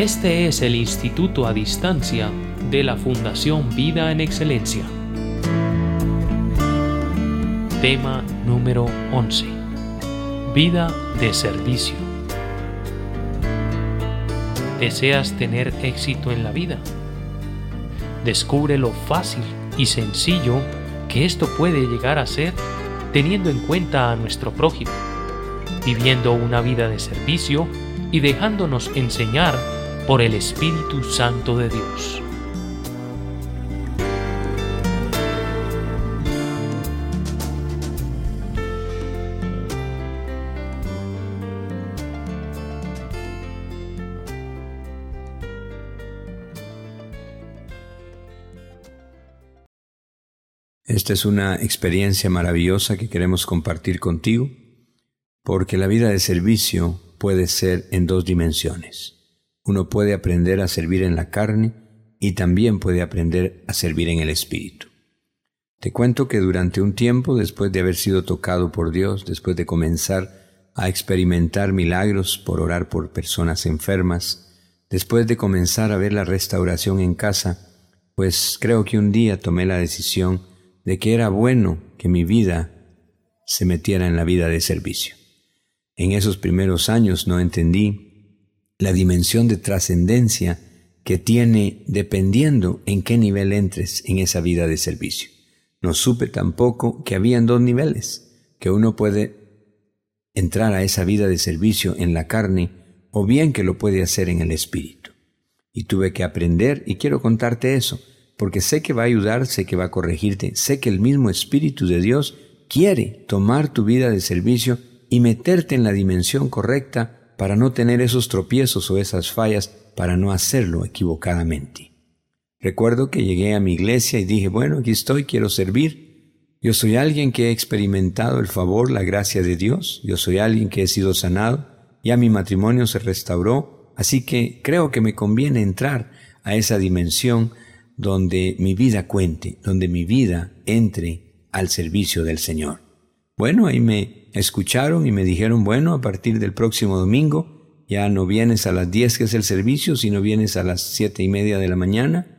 Este es el Instituto a Distancia de la Fundación Vida en Excelencia. Tema número 11. Vida de servicio. ¿Deseas tener éxito en la vida? Descubre lo fácil y sencillo que esto puede llegar a ser teniendo en cuenta a nuestro prójimo, viviendo una vida de servicio y dejándonos enseñar por el Espíritu Santo de Dios. Esta es una experiencia maravillosa que queremos compartir contigo, porque la vida de servicio puede ser en dos dimensiones. Uno puede aprender a servir en la carne y también puede aprender a servir en el Espíritu. Te cuento que durante un tiempo, después de haber sido tocado por Dios, después de comenzar a experimentar milagros por orar por personas enfermas, después de comenzar a ver la restauración en casa, pues creo que un día tomé la decisión de que era bueno que mi vida se metiera en la vida de servicio. En esos primeros años no entendí la dimensión de trascendencia que tiene dependiendo en qué nivel entres en esa vida de servicio. No supe tampoco que habían dos niveles, que uno puede entrar a esa vida de servicio en la carne o bien que lo puede hacer en el espíritu. Y tuve que aprender y quiero contarte eso, porque sé que va a ayudar, sé que va a corregirte, sé que el mismo Espíritu de Dios quiere tomar tu vida de servicio y meterte en la dimensión correcta para no tener esos tropiezos o esas fallas, para no hacerlo equivocadamente. Recuerdo que llegué a mi iglesia y dije, bueno, aquí estoy, quiero servir. Yo soy alguien que he experimentado el favor, la gracia de Dios, yo soy alguien que he sido sanado, ya mi matrimonio se restauró, así que creo que me conviene entrar a esa dimensión donde mi vida cuente, donde mi vida entre al servicio del Señor. Bueno, ahí me escucharon y me dijeron, bueno, a partir del próximo domingo ya no vienes a las 10 que es el servicio, sino vienes a las siete y media de la mañana,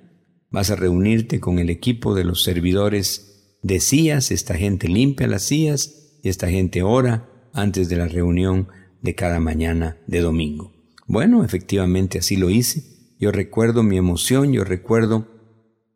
vas a reunirte con el equipo de los servidores de sillas, esta gente limpia las sillas y esta gente ora antes de la reunión de cada mañana de domingo. Bueno, efectivamente así lo hice. Yo recuerdo mi emoción, yo recuerdo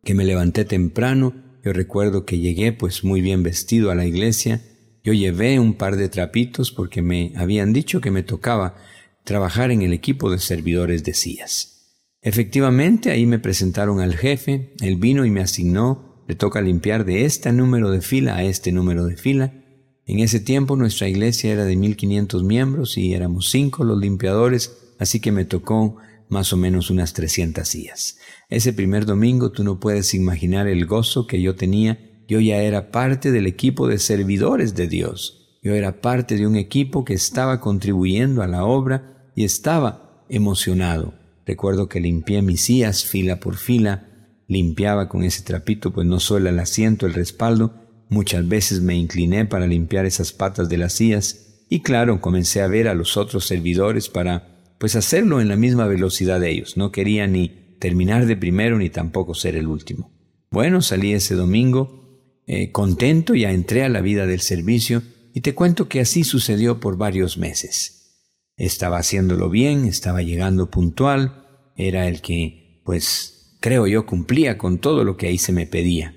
que me levanté temprano, yo recuerdo que llegué pues muy bien vestido a la iglesia, yo llevé un par de trapitos porque me habían dicho que me tocaba trabajar en el equipo de servidores de sillas. Efectivamente, ahí me presentaron al jefe, él vino y me asignó, le toca limpiar de este número de fila a este número de fila. En ese tiempo nuestra iglesia era de 1500 miembros y éramos cinco los limpiadores, así que me tocó más o menos unas 300 sillas. Ese primer domingo tú no puedes imaginar el gozo que yo tenía. Yo ya era parte del equipo de servidores de Dios. Yo era parte de un equipo que estaba contribuyendo a la obra y estaba emocionado. Recuerdo que limpié mis sillas fila por fila, limpiaba con ese trapito, pues no solo el asiento, el respaldo, muchas veces me incliné para limpiar esas patas de las sillas y claro, comencé a ver a los otros servidores para pues hacerlo en la misma velocidad de ellos. No quería ni terminar de primero ni tampoco ser el último. Bueno, salí ese domingo eh, contento, ya entré a la vida del servicio y te cuento que así sucedió por varios meses. Estaba haciéndolo bien, estaba llegando puntual, era el que, pues, creo yo cumplía con todo lo que ahí se me pedía.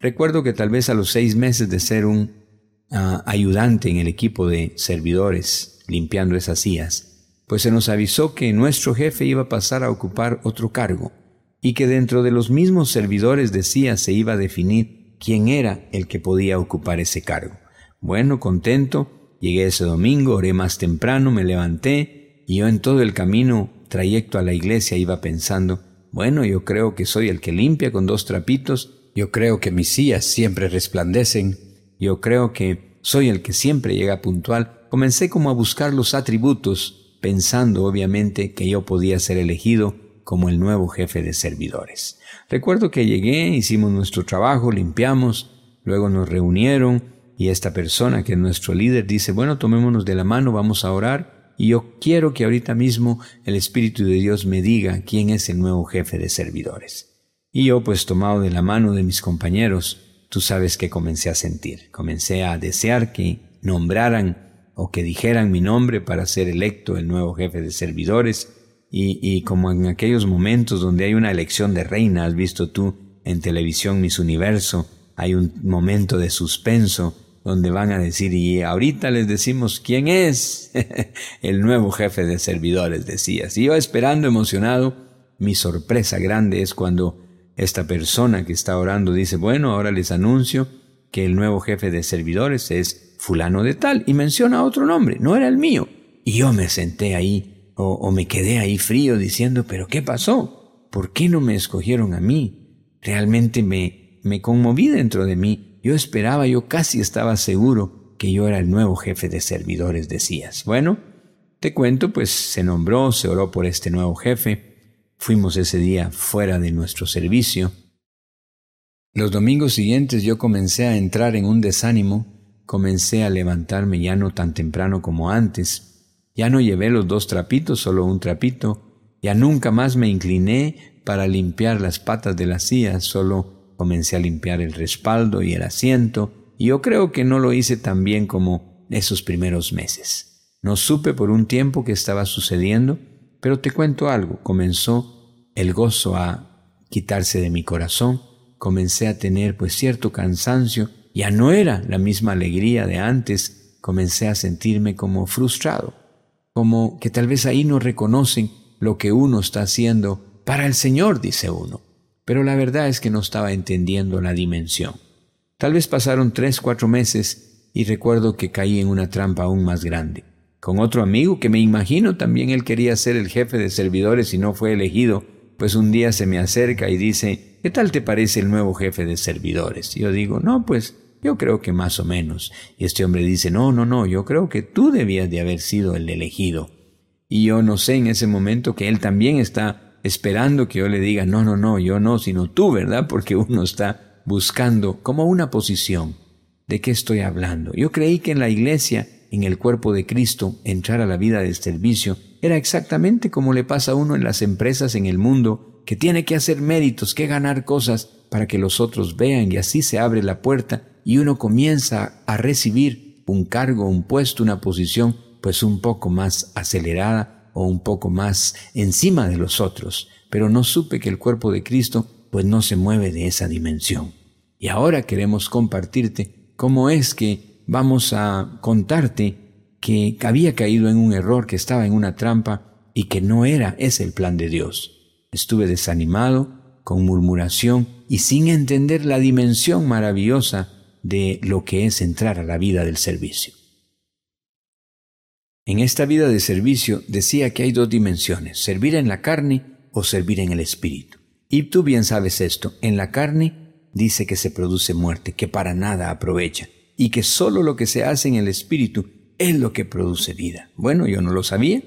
Recuerdo que tal vez a los seis meses de ser un ah, ayudante en el equipo de servidores limpiando esas sillas, pues se nos avisó que nuestro jefe iba a pasar a ocupar otro cargo y que dentro de los mismos servidores decía se iba a definir quién era el que podía ocupar ese cargo. Bueno, contento, llegué ese domingo, oré más temprano, me levanté y yo en todo el camino trayecto a la iglesia iba pensando, bueno, yo creo que soy el que limpia con dos trapitos, yo creo que mis sillas siempre resplandecen, yo creo que soy el que siempre llega puntual. Comencé como a buscar los atributos pensando obviamente que yo podía ser elegido como el nuevo jefe de servidores. Recuerdo que llegué, hicimos nuestro trabajo, limpiamos, luego nos reunieron y esta persona que es nuestro líder dice, bueno, tomémonos de la mano, vamos a orar y yo quiero que ahorita mismo el Espíritu de Dios me diga quién es el nuevo jefe de servidores. Y yo, pues tomado de la mano de mis compañeros, tú sabes que comencé a sentir. Comencé a desear que nombraran o que dijeran mi nombre para ser electo el nuevo jefe de servidores. Y, como en aquellos momentos donde hay una elección de reina, has visto tú en televisión Mis Universo, hay un momento de suspenso donde van a decir, y ahorita les decimos quién es el nuevo jefe de servidores, decías. Y yo esperando emocionado, mi sorpresa grande es cuando esta persona que está orando dice, bueno, ahora les anuncio que el nuevo jefe de servidores es fulano de tal, y menciona otro nombre, no era el mío. Y yo me senté ahí, o, me quedé ahí frío diciendo, pero ¿qué pasó? ¿Por qué no me escogieron a mí? Realmente me, me conmoví dentro de mí yo esperaba, yo casi estaba seguro que yo era el nuevo jefe de servidores, decías. Bueno, te cuento, pues se nombró, se oró por este nuevo jefe. Fuimos ese día fuera de nuestro servicio. Los domingos siguientes yo comencé a entrar en un desánimo, comencé a levantarme ya no tan temprano como antes. Ya no llevé los dos trapitos, solo un trapito. Ya nunca más me incliné para limpiar las patas de la silla, solo comencé a limpiar el respaldo y el asiento, y yo creo que no lo hice tan bien como esos primeros meses. No supe por un tiempo qué estaba sucediendo, pero te cuento algo, comenzó el gozo a quitarse de mi corazón, comencé a tener pues cierto cansancio, ya no era la misma alegría de antes, comencé a sentirme como frustrado, como que tal vez ahí no reconocen lo que uno está haciendo para el Señor, dice uno pero la verdad es que no estaba entendiendo la dimensión. Tal vez pasaron tres, cuatro meses y recuerdo que caí en una trampa aún más grande. Con otro amigo que me imagino también él quería ser el jefe de servidores y no fue elegido, pues un día se me acerca y dice, ¿qué tal te parece el nuevo jefe de servidores? Y yo digo, no, pues yo creo que más o menos. Y este hombre dice, no, no, no, yo creo que tú debías de haber sido el elegido. Y yo no sé en ese momento que él también está esperando que yo le diga, no, no, no, yo no, sino tú, ¿verdad? Porque uno está buscando como una posición. ¿De qué estoy hablando? Yo creí que en la iglesia, en el cuerpo de Cristo, entrar a la vida del servicio era exactamente como le pasa a uno en las empresas en el mundo, que tiene que hacer méritos, que ganar cosas para que los otros vean y así se abre la puerta y uno comienza a recibir un cargo, un puesto, una posición pues un poco más acelerada o un poco más encima de los otros, pero no supe que el cuerpo de Cristo pues no se mueve de esa dimensión. Y ahora queremos compartirte cómo es que vamos a contarte que había caído en un error, que estaba en una trampa y que no era ese el plan de Dios. Estuve desanimado, con murmuración y sin entender la dimensión maravillosa de lo que es entrar a la vida del servicio. En esta vida de servicio decía que hay dos dimensiones, servir en la carne o servir en el espíritu. Y tú bien sabes esto, en la carne dice que se produce muerte, que para nada aprovecha, y que solo lo que se hace en el espíritu es lo que produce vida. Bueno, yo no lo sabía,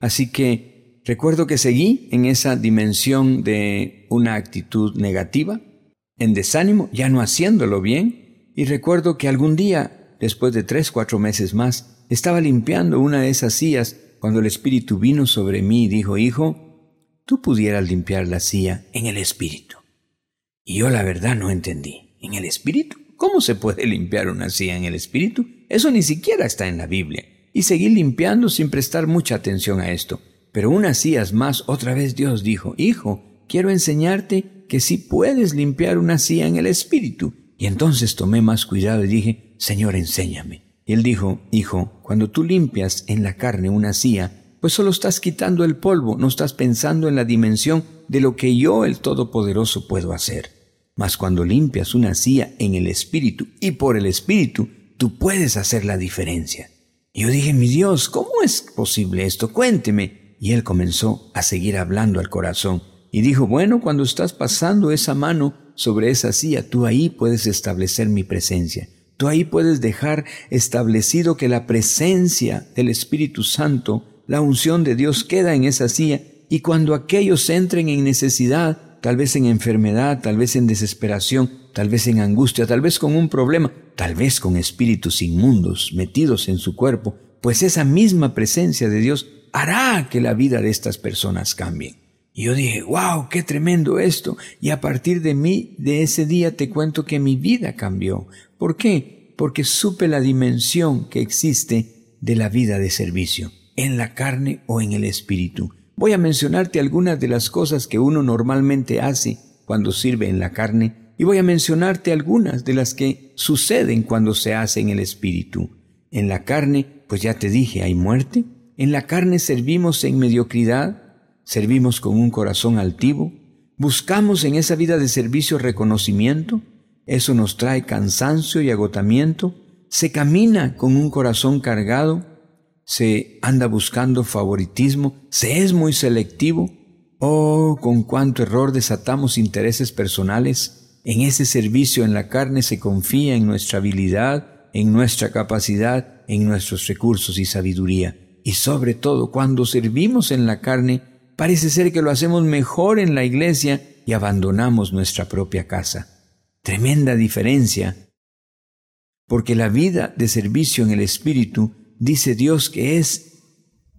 así que recuerdo que seguí en esa dimensión de una actitud negativa, en desánimo, ya no haciéndolo bien, y recuerdo que algún día, después de tres, cuatro meses más, estaba limpiando una de esas sillas cuando el Espíritu vino sobre mí y dijo, Hijo, tú pudieras limpiar la silla en el Espíritu. Y yo la verdad no entendí. ¿En el Espíritu? ¿Cómo se puede limpiar una silla en el Espíritu? Eso ni siquiera está en la Biblia. Y seguí limpiando sin prestar mucha atención a esto. Pero unas sillas más, otra vez Dios dijo, Hijo, quiero enseñarte que sí puedes limpiar una silla en el Espíritu. Y entonces tomé más cuidado y dije, Señor, enséñame. Y él dijo, Hijo, cuando tú limpias en la carne una silla, pues solo estás quitando el polvo, no estás pensando en la dimensión de lo que yo, el Todopoderoso, puedo hacer. Mas cuando limpias una silla en el Espíritu y por el Espíritu, tú puedes hacer la diferencia. Y yo dije, mi Dios, ¿cómo es posible esto? Cuénteme. Y él comenzó a seguir hablando al corazón y dijo, bueno, cuando estás pasando esa mano sobre esa silla, tú ahí puedes establecer mi presencia. Tú ahí puedes dejar establecido que la presencia del Espíritu Santo, la unción de Dios queda en esa silla y cuando aquellos entren en necesidad, tal vez en enfermedad, tal vez en desesperación, tal vez en angustia, tal vez con un problema, tal vez con espíritus inmundos metidos en su cuerpo, pues esa misma presencia de Dios hará que la vida de estas personas cambie. Y yo dije, wow, qué tremendo esto. Y a partir de mí, de ese día te cuento que mi vida cambió. ¿Por qué? Porque supe la dimensión que existe de la vida de servicio, en la carne o en el espíritu. Voy a mencionarte algunas de las cosas que uno normalmente hace cuando sirve en la carne y voy a mencionarte algunas de las que suceden cuando se hace en el espíritu. En la carne, pues ya te dije, hay muerte. En la carne servimos en mediocridad, servimos con un corazón altivo, buscamos en esa vida de servicio reconocimiento, eso nos trae cansancio y agotamiento, se camina con un corazón cargado, se anda buscando favoritismo, se es muy selectivo, oh, con cuánto error desatamos intereses personales, en ese servicio en la carne se confía en nuestra habilidad, en nuestra capacidad, en nuestros recursos y sabiduría, y sobre todo cuando servimos en la carne, Parece ser que lo hacemos mejor en la iglesia y abandonamos nuestra propia casa. Tremenda diferencia, porque la vida de servicio en el Espíritu dice Dios que es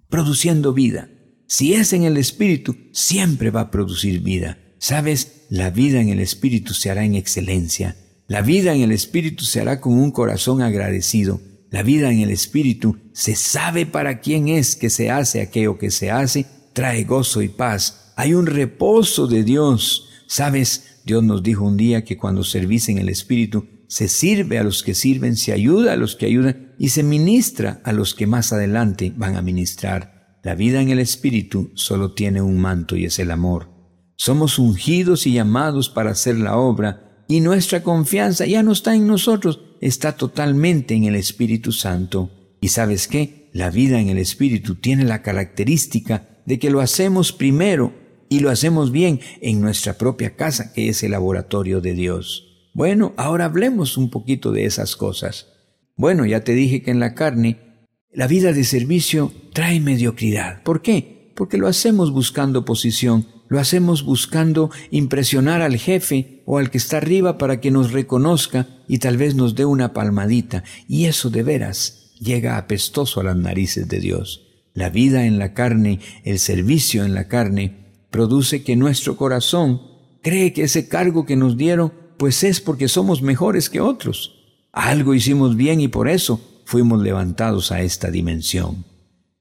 produciendo vida. Si es en el Espíritu, siempre va a producir vida. Sabes, la vida en el Espíritu se hará en excelencia. La vida en el Espíritu se hará con un corazón agradecido. La vida en el Espíritu se sabe para quién es que se hace aquello que se hace trae gozo y paz. Hay un reposo de Dios. Sabes, Dios nos dijo un día que cuando servís en el Espíritu, se sirve a los que sirven, se ayuda a los que ayudan y se ministra a los que más adelante van a ministrar. La vida en el Espíritu solo tiene un manto y es el amor. Somos ungidos y llamados para hacer la obra y nuestra confianza ya no está en nosotros, está totalmente en el Espíritu Santo. ¿Y sabes qué? La vida en el Espíritu tiene la característica de que lo hacemos primero y lo hacemos bien en nuestra propia casa, que es el laboratorio de Dios. Bueno, ahora hablemos un poquito de esas cosas. Bueno, ya te dije que en la carne la vida de servicio trae mediocridad. ¿Por qué? Porque lo hacemos buscando posición, lo hacemos buscando impresionar al jefe o al que está arriba para que nos reconozca y tal vez nos dé una palmadita. Y eso de veras llega apestoso a las narices de Dios. La vida en la carne, el servicio en la carne, produce que nuestro corazón cree que ese cargo que nos dieron, pues es porque somos mejores que otros. Algo hicimos bien y por eso fuimos levantados a esta dimensión.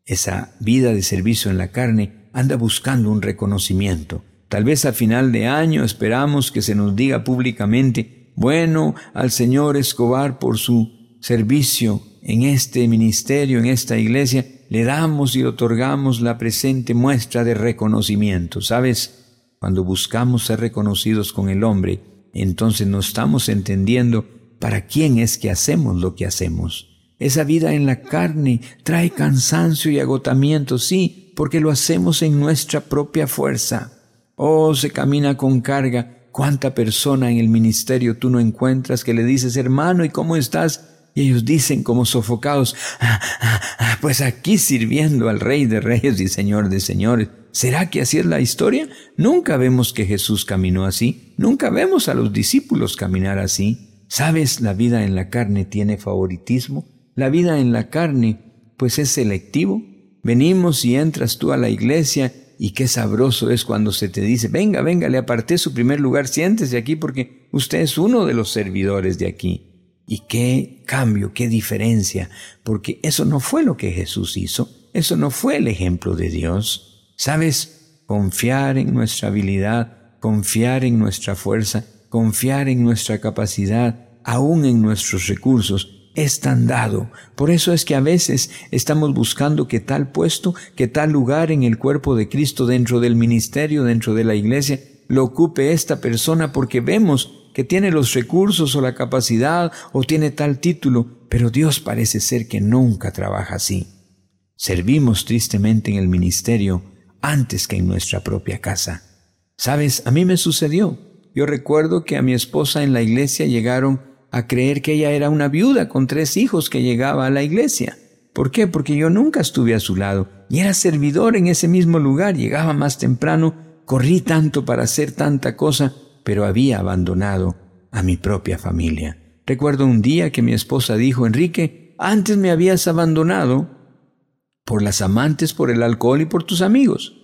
Esa vida de servicio en la carne anda buscando un reconocimiento. Tal vez a final de año esperamos que se nos diga públicamente, bueno, al señor Escobar por su servicio en este ministerio, en esta iglesia, le damos y otorgamos la presente muestra de reconocimiento. ¿Sabes? Cuando buscamos ser reconocidos con el hombre, entonces no estamos entendiendo para quién es que hacemos lo que hacemos. Esa vida en la carne trae cansancio y agotamiento, sí, porque lo hacemos en nuestra propia fuerza. Oh, se camina con carga. ¿Cuánta persona en el ministerio tú no encuentras que le dices, hermano, ¿y cómo estás? Y ellos dicen como sofocados, ah, ah, ah, pues aquí sirviendo al Rey de Reyes y Señor de Señores. ¿Será que así es la historia? Nunca vemos que Jesús caminó así, nunca vemos a los discípulos caminar así. ¿Sabes? La vida en la carne tiene favoritismo, la vida en la carne pues es selectivo. Venimos y entras tú a la iglesia y qué sabroso es cuando se te dice, venga, venga, le aparté su primer lugar, siéntese aquí porque usted es uno de los servidores de aquí. Y qué cambio, qué diferencia, porque eso no fue lo que Jesús hizo, eso no fue el ejemplo de Dios. ¿Sabes? Confiar en nuestra habilidad, confiar en nuestra fuerza, confiar en nuestra capacidad, aún en nuestros recursos, es tan dado. Por eso es que a veces estamos buscando que tal puesto, que tal lugar en el cuerpo de Cristo dentro del ministerio, dentro de la iglesia, lo ocupe esta persona porque vemos que tiene los recursos o la capacidad o tiene tal título, pero Dios parece ser que nunca trabaja así. Servimos tristemente en el ministerio antes que en nuestra propia casa. Sabes, a mí me sucedió. Yo recuerdo que a mi esposa en la iglesia llegaron a creer que ella era una viuda con tres hijos que llegaba a la iglesia. ¿Por qué? Porque yo nunca estuve a su lado y era servidor en ese mismo lugar, llegaba más temprano, corrí tanto para hacer tanta cosa pero había abandonado a mi propia familia. Recuerdo un día que mi esposa dijo, Enrique, antes me habías abandonado, por las amantes, por el alcohol y por tus amigos.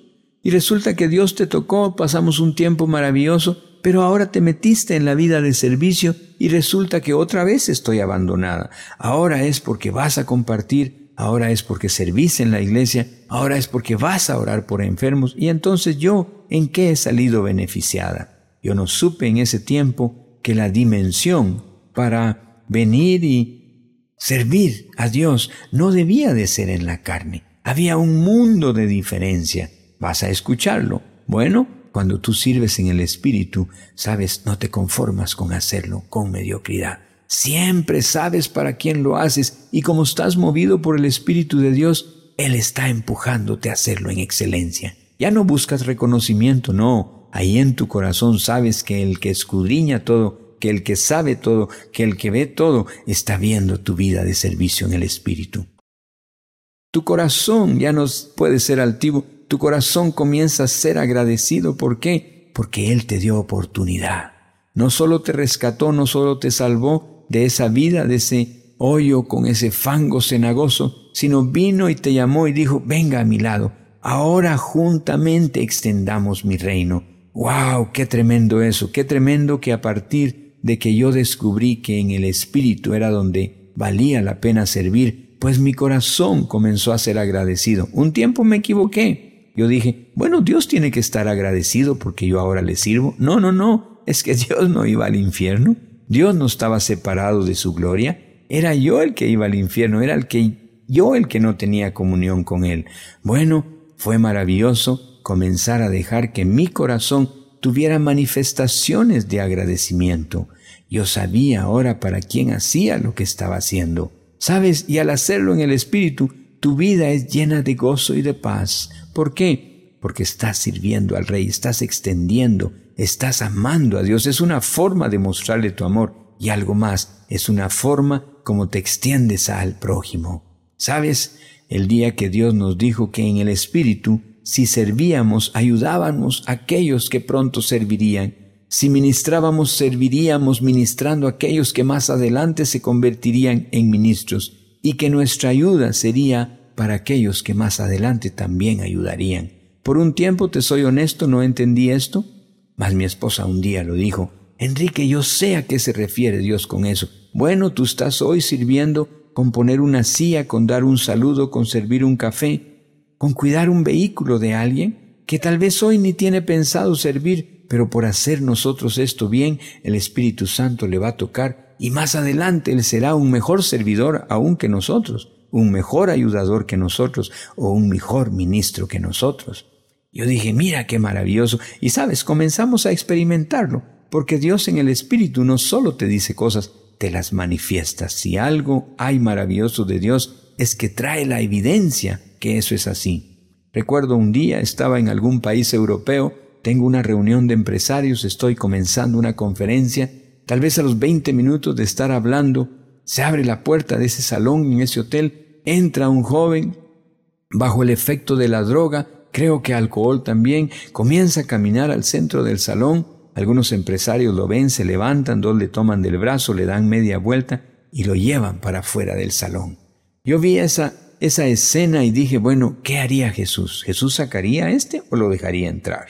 Y resulta que Dios te tocó, pasamos un tiempo maravilloso, pero ahora te metiste en la vida de servicio y resulta que otra vez estoy abandonada. Ahora es porque vas a compartir, ahora es porque servís en la iglesia, ahora es porque vas a orar por enfermos y entonces yo, ¿en qué he salido beneficiada? Yo no supe en ese tiempo que la dimensión para venir y servir a Dios no debía de ser en la carne. Había un mundo de diferencia. Vas a escucharlo. Bueno, cuando tú sirves en el Espíritu, sabes, no te conformas con hacerlo con mediocridad. Siempre sabes para quién lo haces y como estás movido por el Espíritu de Dios, Él está empujándote a hacerlo en excelencia. Ya no buscas reconocimiento, no. Ahí en tu corazón sabes que el que escudriña todo, que el que sabe todo, que el que ve todo, está viendo tu vida de servicio en el Espíritu. Tu corazón ya no puede ser altivo, tu corazón comienza a ser agradecido. ¿Por qué? Porque Él te dio oportunidad. No solo te rescató, no solo te salvó de esa vida, de ese hoyo con ese fango cenagoso, sino vino y te llamó y dijo, venga a mi lado, ahora juntamente extendamos mi reino. ¡Wow! ¡Qué tremendo eso! ¡Qué tremendo que a partir de que yo descubrí que en el Espíritu era donde valía la pena servir, pues mi corazón comenzó a ser agradecido. Un tiempo me equivoqué, yo dije, bueno, Dios tiene que estar agradecido porque yo ahora le sirvo. No, no, no, es que Dios no iba al infierno. Dios no estaba separado de su gloria. Era yo el que iba al infierno, era el que yo el que no tenía comunión con Él. Bueno, fue maravilloso comenzar a dejar que mi corazón tuviera manifestaciones de agradecimiento. Yo sabía ahora para quién hacía lo que estaba haciendo. ¿Sabes? Y al hacerlo en el Espíritu, tu vida es llena de gozo y de paz. ¿Por qué? Porque estás sirviendo al Rey, estás extendiendo, estás amando a Dios. Es una forma de mostrarle tu amor y algo más, es una forma como te extiendes al prójimo. ¿Sabes? El día que Dios nos dijo que en el Espíritu, si servíamos, ayudábamos a aquellos que pronto servirían. Si ministrábamos, serviríamos ministrando a aquellos que más adelante se convertirían en ministros y que nuestra ayuda sería para aquellos que más adelante también ayudarían. Por un tiempo, te soy honesto, no entendí esto, mas mi esposa un día lo dijo, Enrique, yo sé a qué se refiere Dios con eso. Bueno, tú estás hoy sirviendo con poner una silla, con dar un saludo, con servir un café, con cuidar un vehículo de alguien que tal vez hoy ni tiene pensado servir, pero por hacer nosotros esto bien, el Espíritu Santo le va a tocar y más adelante él será un mejor servidor aún que nosotros un mejor ayudador que nosotros o un mejor ministro que nosotros. Yo dije, mira qué maravilloso. Y sabes, comenzamos a experimentarlo, porque Dios en el Espíritu no solo te dice cosas, te las manifiesta. Si algo hay maravilloso de Dios, es que trae la evidencia que eso es así. Recuerdo un día estaba en algún país europeo, tengo una reunión de empresarios, estoy comenzando una conferencia, tal vez a los 20 minutos de estar hablando, se abre la puerta de ese salón en ese hotel, entra un joven bajo el efecto de la droga, creo que alcohol también, comienza a caminar al centro del salón, algunos empresarios lo ven, se levantan, dos le toman del brazo, le dan media vuelta y lo llevan para afuera del salón. Yo vi esa, esa escena y dije, bueno, ¿qué haría Jesús? ¿Jesús sacaría a este o lo dejaría entrar?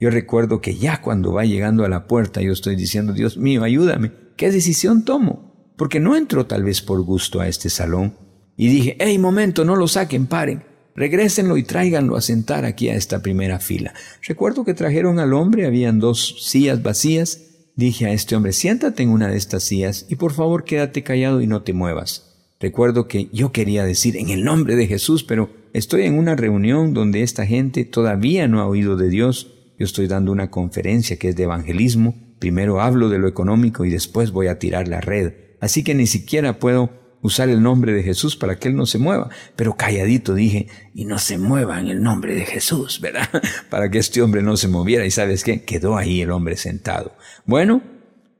Yo recuerdo que ya cuando va llegando a la puerta yo estoy diciendo, Dios mío, ayúdame, ¿qué decisión tomo? porque no entró tal vez por gusto a este salón. Y dije, hey, momento, no lo saquen, paren, regrésenlo y tráiganlo a sentar aquí a esta primera fila. Recuerdo que trajeron al hombre, habían dos sillas vacías. Dije a este hombre, siéntate en una de estas sillas y por favor quédate callado y no te muevas. Recuerdo que yo quería decir en el nombre de Jesús, pero estoy en una reunión donde esta gente todavía no ha oído de Dios. Yo estoy dando una conferencia que es de evangelismo. Primero hablo de lo económico y después voy a tirar la red así que ni siquiera puedo usar el nombre de Jesús para que Él no se mueva. Pero calladito dije, y no se mueva en el nombre de Jesús, ¿verdad? para que este hombre no se moviera. Y sabes qué, quedó ahí el hombre sentado. Bueno,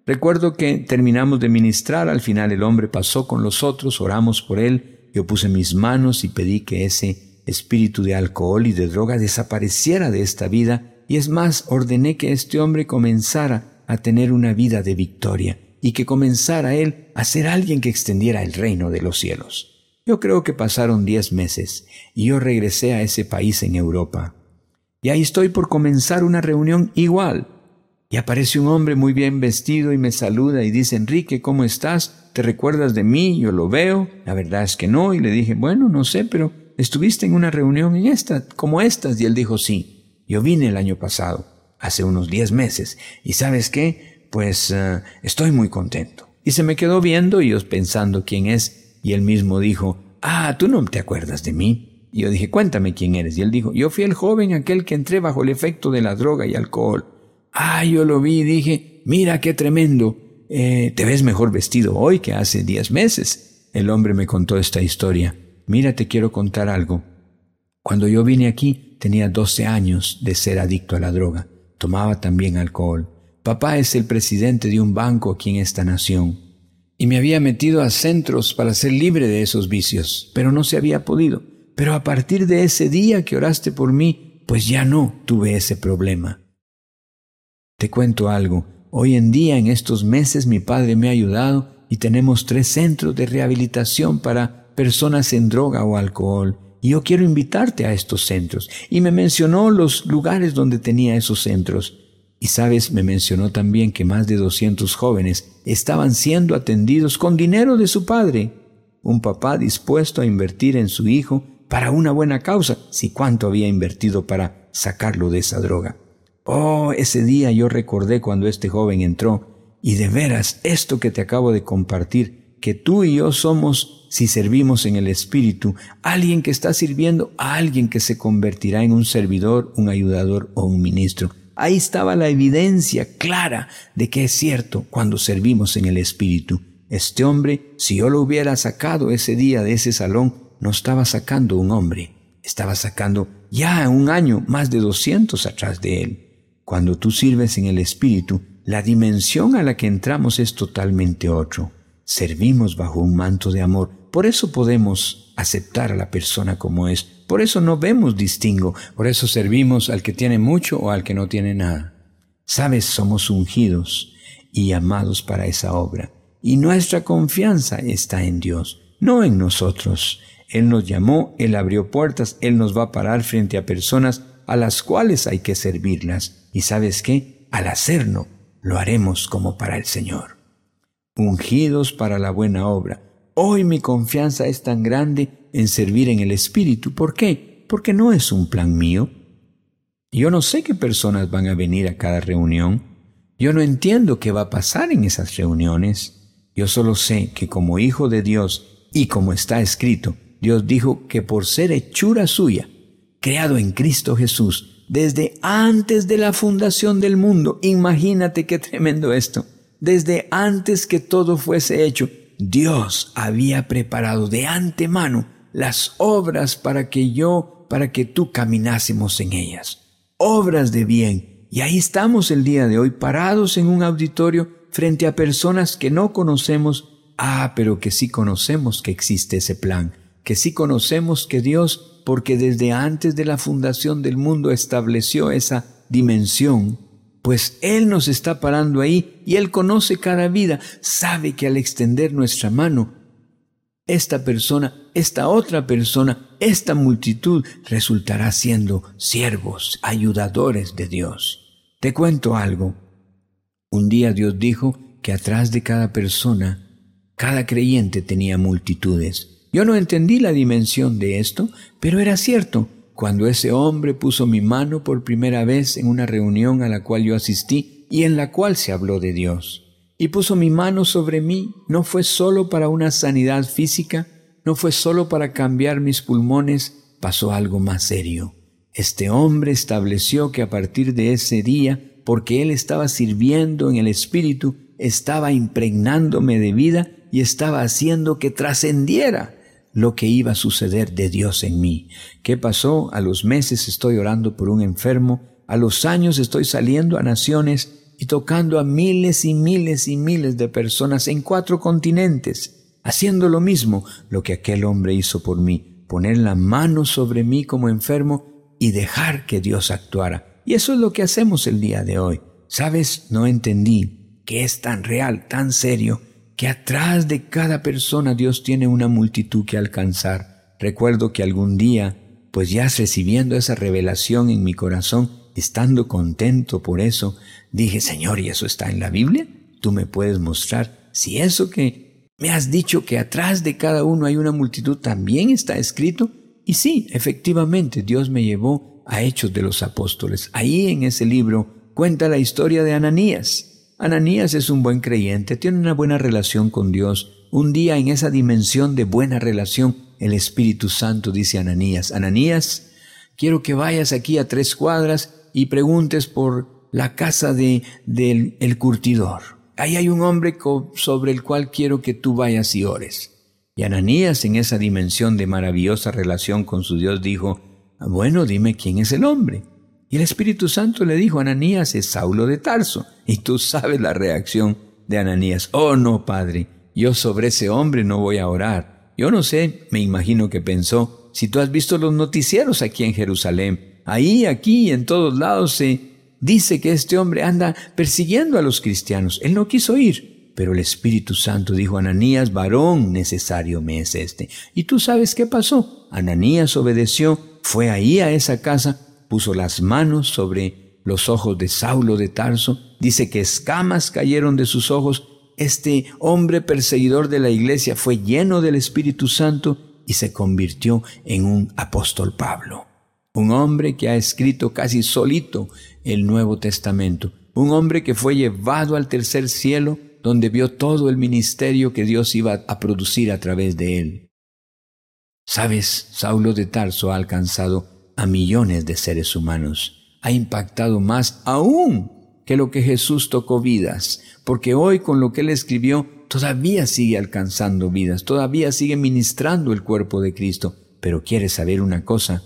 recuerdo que terminamos de ministrar, al final el hombre pasó con los otros, oramos por él, yo puse mis manos y pedí que ese espíritu de alcohol y de droga desapareciera de esta vida. Y es más, ordené que este hombre comenzara a tener una vida de victoria y que comenzara él a ser alguien que extendiera el reino de los cielos. Yo creo que pasaron diez meses y yo regresé a ese país en Europa. Y ahí estoy por comenzar una reunión igual. Y aparece un hombre muy bien vestido y me saluda y dice, Enrique, ¿cómo estás? ¿Te recuerdas de mí? Yo lo veo. La verdad es que no. Y le dije, bueno, no sé, pero estuviste en una reunión en esta, como estas. Y él dijo, sí, yo vine el año pasado, hace unos diez meses. Y sabes qué? Pues eh, estoy muy contento. Y se me quedó viendo y yo pensando quién es y él mismo dijo, Ah, tú no te acuerdas de mí. Y yo dije, cuéntame quién eres. Y él dijo, yo fui el joven aquel que entré bajo el efecto de la droga y alcohol. Ah, yo lo vi y dije, mira qué tremendo. Eh, te ves mejor vestido hoy que hace diez meses. El hombre me contó esta historia. Mira, te quiero contar algo. Cuando yo vine aquí tenía doce años de ser adicto a la droga. Tomaba también alcohol. Papá es el presidente de un banco aquí en esta nación y me había metido a centros para ser libre de esos vicios, pero no se había podido. Pero a partir de ese día que oraste por mí, pues ya no tuve ese problema. Te cuento algo. Hoy en día, en estos meses, mi padre me ha ayudado y tenemos tres centros de rehabilitación para personas en droga o alcohol. Y yo quiero invitarte a estos centros. Y me mencionó los lugares donde tenía esos centros. Y sabes, me mencionó también que más de 200 jóvenes estaban siendo atendidos con dinero de su padre. Un papá dispuesto a invertir en su hijo para una buena causa, si cuánto había invertido para sacarlo de esa droga. Oh, ese día yo recordé cuando este joven entró, y de veras esto que te acabo de compartir, que tú y yo somos, si servimos en el Espíritu, alguien que está sirviendo a alguien que se convertirá en un servidor, un ayudador o un ministro. Ahí estaba la evidencia clara de que es cierto cuando servimos en el Espíritu. Este hombre, si yo lo hubiera sacado ese día de ese salón, no estaba sacando un hombre, estaba sacando ya un año más de doscientos atrás de él. Cuando tú sirves en el Espíritu, la dimensión a la que entramos es totalmente otro. Servimos bajo un manto de amor. Por eso podemos aceptar a la persona como es, por eso no vemos distingo, por eso servimos al que tiene mucho o al que no tiene nada. Sabes, somos ungidos y llamados para esa obra, y nuestra confianza está en Dios, no en nosotros. Él nos llamó, Él abrió puertas, Él nos va a parar frente a personas a las cuales hay que servirlas. Y sabes qué? Al hacerlo, lo haremos como para el Señor. Ungidos para la buena obra. Hoy mi confianza es tan grande en servir en el Espíritu. ¿Por qué? Porque no es un plan mío. Yo no sé qué personas van a venir a cada reunión. Yo no entiendo qué va a pasar en esas reuniones. Yo solo sé que como hijo de Dios y como está escrito, Dios dijo que por ser hechura suya, creado en Cristo Jesús, desde antes de la fundación del mundo, imagínate qué tremendo esto, desde antes que todo fuese hecho, Dios había preparado de antemano las obras para que yo, para que tú caminásemos en ellas. Obras de bien. Y ahí estamos el día de hoy parados en un auditorio frente a personas que no conocemos, ah, pero que sí conocemos que existe ese plan, que sí conocemos que Dios, porque desde antes de la fundación del mundo estableció esa dimensión, pues Él nos está parando ahí y Él conoce cada vida, sabe que al extender nuestra mano esta persona, esta otra persona, esta multitud resultará siendo siervos, ayudadores de Dios. Te cuento algo. Un día Dios dijo que atrás de cada persona, cada creyente tenía multitudes. Yo no entendí la dimensión de esto, pero era cierto. Cuando ese hombre puso mi mano por primera vez en una reunión a la cual yo asistí y en la cual se habló de Dios y puso mi mano sobre mí, no fue solo para una sanidad física, no fue solo para cambiar mis pulmones, pasó algo más serio. Este hombre estableció que a partir de ese día, porque él estaba sirviendo en el Espíritu, estaba impregnándome de vida y estaba haciendo que trascendiera lo que iba a suceder de Dios en mí. ¿Qué pasó? A los meses estoy orando por un enfermo, a los años estoy saliendo a naciones y tocando a miles y miles y miles de personas en cuatro continentes, haciendo lo mismo lo que aquel hombre hizo por mí, poner la mano sobre mí como enfermo y dejar que Dios actuara. Y eso es lo que hacemos el día de hoy. ¿Sabes? No entendí que es tan real, tan serio, que atrás de cada persona Dios tiene una multitud que alcanzar. Recuerdo que algún día, pues ya recibiendo esa revelación en mi corazón, estando contento por eso, dije, Señor, ¿y eso está en la Biblia? Tú me puedes mostrar si eso que me has dicho que atrás de cada uno hay una multitud también está escrito. Y sí, efectivamente, Dios me llevó a Hechos de los Apóstoles. Ahí en ese libro cuenta la historia de Ananías. Ananías es un buen creyente, tiene una buena relación con Dios. Un día en esa dimensión de buena relación, el Espíritu Santo dice a Ananías, Ananías, quiero que vayas aquí a tres cuadras y preguntes por la casa de, del el curtidor. Ahí hay un hombre sobre el cual quiero que tú vayas y ores. Y Ananías en esa dimensión de maravillosa relación con su Dios dijo, bueno, dime quién es el hombre. Y el Espíritu Santo le dijo, Ananías es Saulo de Tarso. Y tú sabes la reacción de Ananías. Oh, no, Padre, yo sobre ese hombre no voy a orar. Yo no sé, me imagino que pensó, si tú has visto los noticieros aquí en Jerusalén, ahí, aquí, en todos lados se dice que este hombre anda persiguiendo a los cristianos. Él no quiso ir, pero el Espíritu Santo dijo, Ananías, varón necesario me es este. Y tú sabes qué pasó. Ananías obedeció, fue ahí a esa casa, puso las manos sobre los ojos de Saulo de Tarso, dice que escamas cayeron de sus ojos, este hombre perseguidor de la iglesia fue lleno del Espíritu Santo y se convirtió en un apóstol Pablo, un hombre que ha escrito casi solito el Nuevo Testamento, un hombre que fue llevado al tercer cielo donde vio todo el ministerio que Dios iba a producir a través de él. Sabes, Saulo de Tarso ha alcanzado a millones de seres humanos. Ha impactado más aún que lo que Jesús tocó vidas, porque hoy con lo que él escribió todavía sigue alcanzando vidas, todavía sigue ministrando el cuerpo de Cristo. Pero quiere saber una cosa,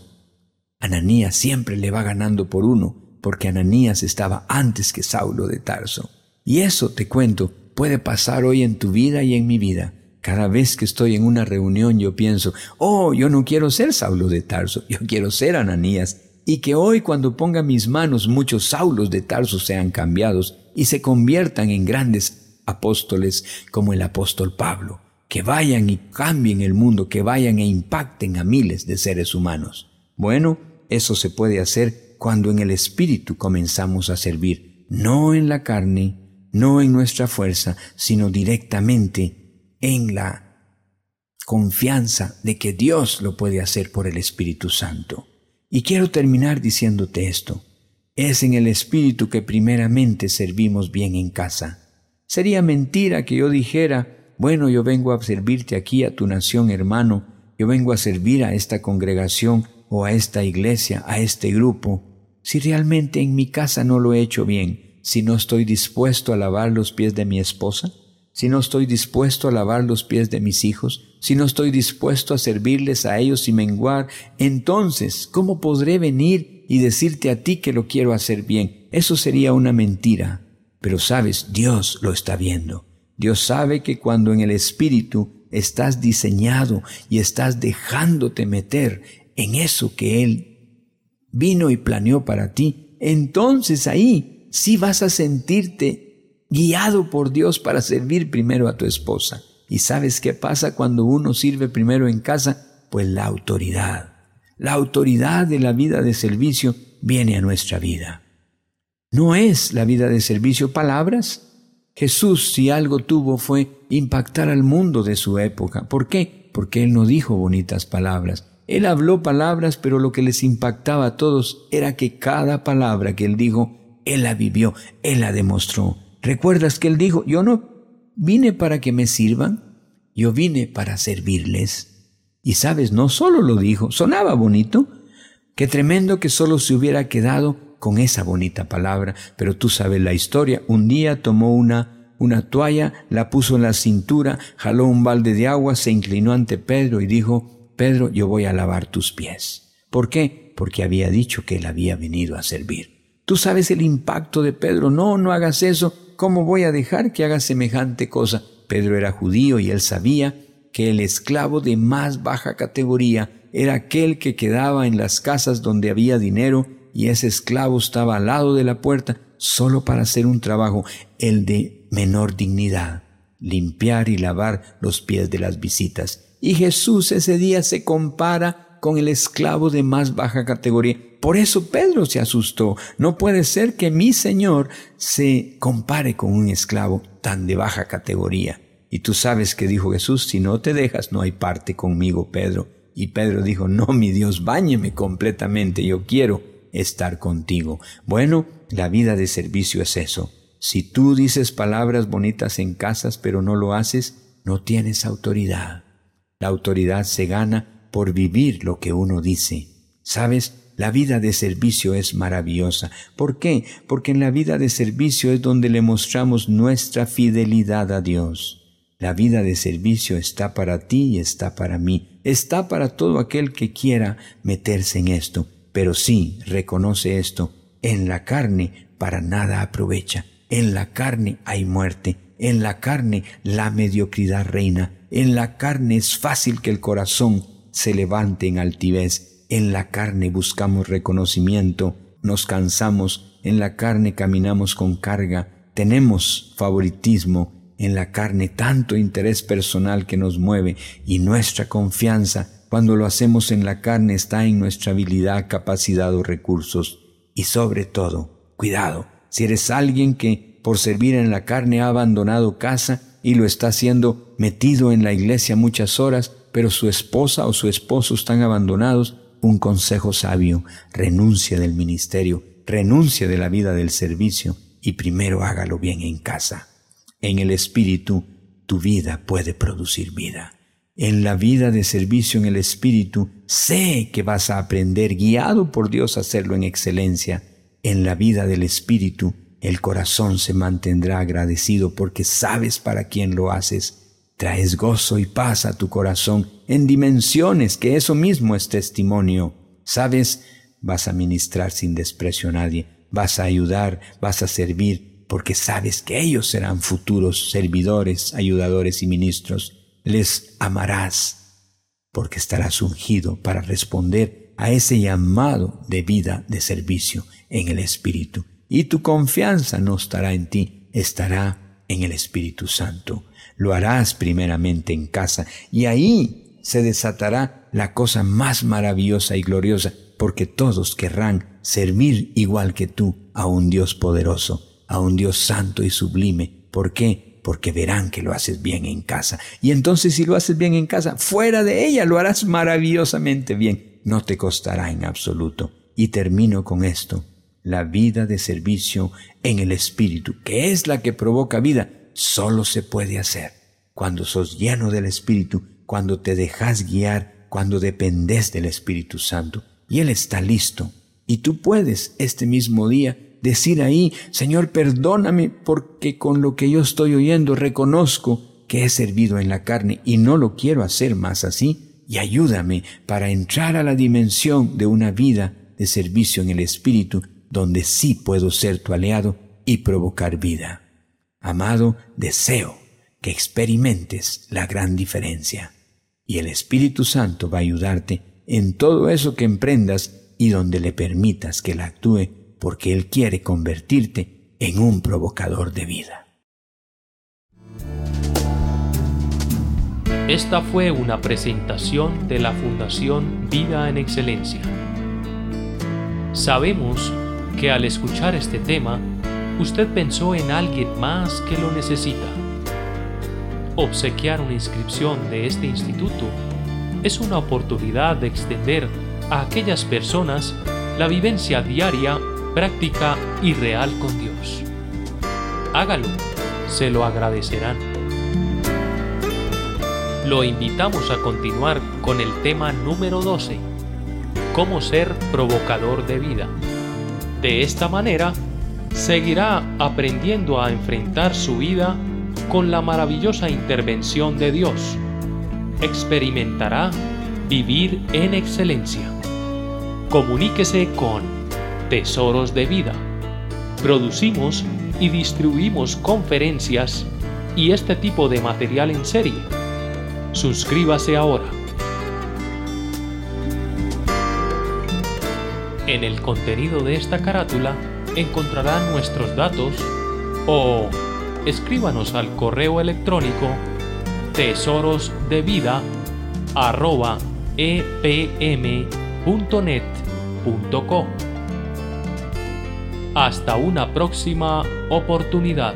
Ananías siempre le va ganando por uno, porque Ananías estaba antes que Saulo de Tarso. Y eso, te cuento, puede pasar hoy en tu vida y en mi vida. Cada vez que estoy en una reunión yo pienso, oh, yo no quiero ser Saulo de Tarso, yo quiero ser Ananías, y que hoy cuando ponga mis manos muchos Saulos de Tarso sean cambiados y se conviertan en grandes apóstoles como el apóstol Pablo, que vayan y cambien el mundo, que vayan e impacten a miles de seres humanos. Bueno, eso se puede hacer cuando en el Espíritu comenzamos a servir, no en la carne, no en nuestra fuerza, sino directamente en la confianza de que Dios lo puede hacer por el Espíritu Santo. Y quiero terminar diciéndote esto. Es en el Espíritu que primeramente servimos bien en casa. Sería mentira que yo dijera, bueno, yo vengo a servirte aquí a tu nación, hermano, yo vengo a servir a esta congregación o a esta iglesia, a este grupo, si realmente en mi casa no lo he hecho bien, si no estoy dispuesto a lavar los pies de mi esposa, si no estoy dispuesto a lavar los pies de mis hijos, si no estoy dispuesto a servirles a ellos y menguar, entonces, ¿cómo podré venir y decirte a ti que lo quiero hacer bien? Eso sería una mentira. Pero sabes, Dios lo está viendo. Dios sabe que cuando en el Espíritu estás diseñado y estás dejándote meter en eso que Él vino y planeó para ti, entonces ahí sí vas a sentirte guiado por Dios para servir primero a tu esposa. ¿Y sabes qué pasa cuando uno sirve primero en casa? Pues la autoridad. La autoridad de la vida de servicio viene a nuestra vida. ¿No es la vida de servicio palabras? Jesús, si algo tuvo, fue impactar al mundo de su época. ¿Por qué? Porque Él no dijo bonitas palabras. Él habló palabras, pero lo que les impactaba a todos era que cada palabra que Él dijo, Él la vivió, Él la demostró. ¿Recuerdas que él dijo, yo no vine para que me sirvan, yo vine para servirles? Y sabes, no solo lo dijo, sonaba bonito, qué tremendo que solo se hubiera quedado con esa bonita palabra, pero tú sabes la historia, un día tomó una, una toalla, la puso en la cintura, jaló un balde de agua, se inclinó ante Pedro y dijo, Pedro, yo voy a lavar tus pies. ¿Por qué? Porque había dicho que él había venido a servir. Tú sabes el impacto de Pedro, no, no hagas eso, ¿cómo voy a dejar que haga semejante cosa? Pedro era judío y él sabía que el esclavo de más baja categoría era aquel que quedaba en las casas donde había dinero y ese esclavo estaba al lado de la puerta solo para hacer un trabajo, el de menor dignidad. limpiar y lavar los pies de las visitas. Y Jesús ese día se compara con el esclavo de más baja categoría. Por eso Pedro se asustó. No puede ser que mi Señor se compare con un esclavo tan de baja categoría. Y tú sabes que dijo Jesús, si no te dejas, no hay parte conmigo, Pedro. Y Pedro dijo, no, mi Dios, báñeme completamente, yo quiero estar contigo. Bueno, la vida de servicio es eso. Si tú dices palabras bonitas en casas pero no lo haces, no tienes autoridad. La autoridad se gana por vivir lo que uno dice. ¿Sabes? La vida de servicio es maravillosa. ¿Por qué? Porque en la vida de servicio es donde le mostramos nuestra fidelidad a Dios. La vida de servicio está para ti y está para mí. Está para todo aquel que quiera meterse en esto. Pero sí, reconoce esto. En la carne para nada aprovecha. En la carne hay muerte. En la carne la mediocridad reina. En la carne es fácil que el corazón se levante en altivez. En la carne buscamos reconocimiento. Nos cansamos. En la carne caminamos con carga. Tenemos favoritismo. En la carne tanto interés personal que nos mueve y nuestra confianza cuando lo hacemos en la carne está en nuestra habilidad, capacidad o recursos. Y sobre todo, cuidado, si eres alguien que por servir en la carne ha abandonado casa y lo está haciendo metido en la iglesia muchas horas, pero su esposa o su esposo están abandonados, un consejo sabio, renuncia del ministerio, renuncia de la vida del servicio y primero hágalo bien en casa. En el Espíritu, tu vida puede producir vida. En la vida de servicio en el Espíritu, sé que vas a aprender, guiado por Dios, a hacerlo en excelencia en la vida del Espíritu, el corazón se mantendrá agradecido porque sabes para quién lo haces. Traes gozo y paz a tu corazón en dimensiones que eso mismo es testimonio. Sabes, vas a ministrar sin desprecio a nadie, vas a ayudar, vas a servir, porque sabes que ellos serán futuros servidores, ayudadores y ministros. Les amarás, porque estarás ungido para responder a ese llamado de vida de servicio en el Espíritu. Y tu confianza no estará en ti, estará en el Espíritu Santo. Lo harás primeramente en casa y ahí se desatará la cosa más maravillosa y gloriosa, porque todos querrán servir igual que tú a un Dios poderoso, a un Dios santo y sublime. ¿Por qué? Porque verán que lo haces bien en casa. Y entonces si lo haces bien en casa, fuera de ella lo harás maravillosamente bien. No te costará en absoluto. Y termino con esto la vida de servicio en el Espíritu, que es la que provoca vida, solo se puede hacer cuando sos lleno del Espíritu, cuando te dejas guiar, cuando dependes del Espíritu Santo. Y Él está listo. Y tú puedes este mismo día decir ahí, Señor, perdóname porque con lo que yo estoy oyendo reconozco que he servido en la carne y no lo quiero hacer más así. Y ayúdame para entrar a la dimensión de una vida de servicio en el Espíritu donde sí puedo ser tu aliado y provocar vida. Amado, deseo que experimentes la gran diferencia y el Espíritu Santo va a ayudarte en todo eso que emprendas y donde le permitas que Él actúe porque Él quiere convertirte en un provocador de vida. Esta fue una presentación de la Fundación Vida en Excelencia. Sabemos que al escuchar este tema, usted pensó en alguien más que lo necesita. Obsequiar una inscripción de este instituto es una oportunidad de extender a aquellas personas la vivencia diaria, práctica y real con Dios. Hágalo, se lo agradecerán. Lo invitamos a continuar con el tema número 12, cómo ser provocador de vida. De esta manera, seguirá aprendiendo a enfrentar su vida con la maravillosa intervención de Dios. Experimentará vivir en excelencia. Comuníquese con Tesoros de Vida. Producimos y distribuimos conferencias y este tipo de material en serie. Suscríbase ahora. En el contenido de esta carátula encontrará nuestros datos o escríbanos al correo electrónico tesorosdevida@epm.net.co. Hasta una próxima oportunidad.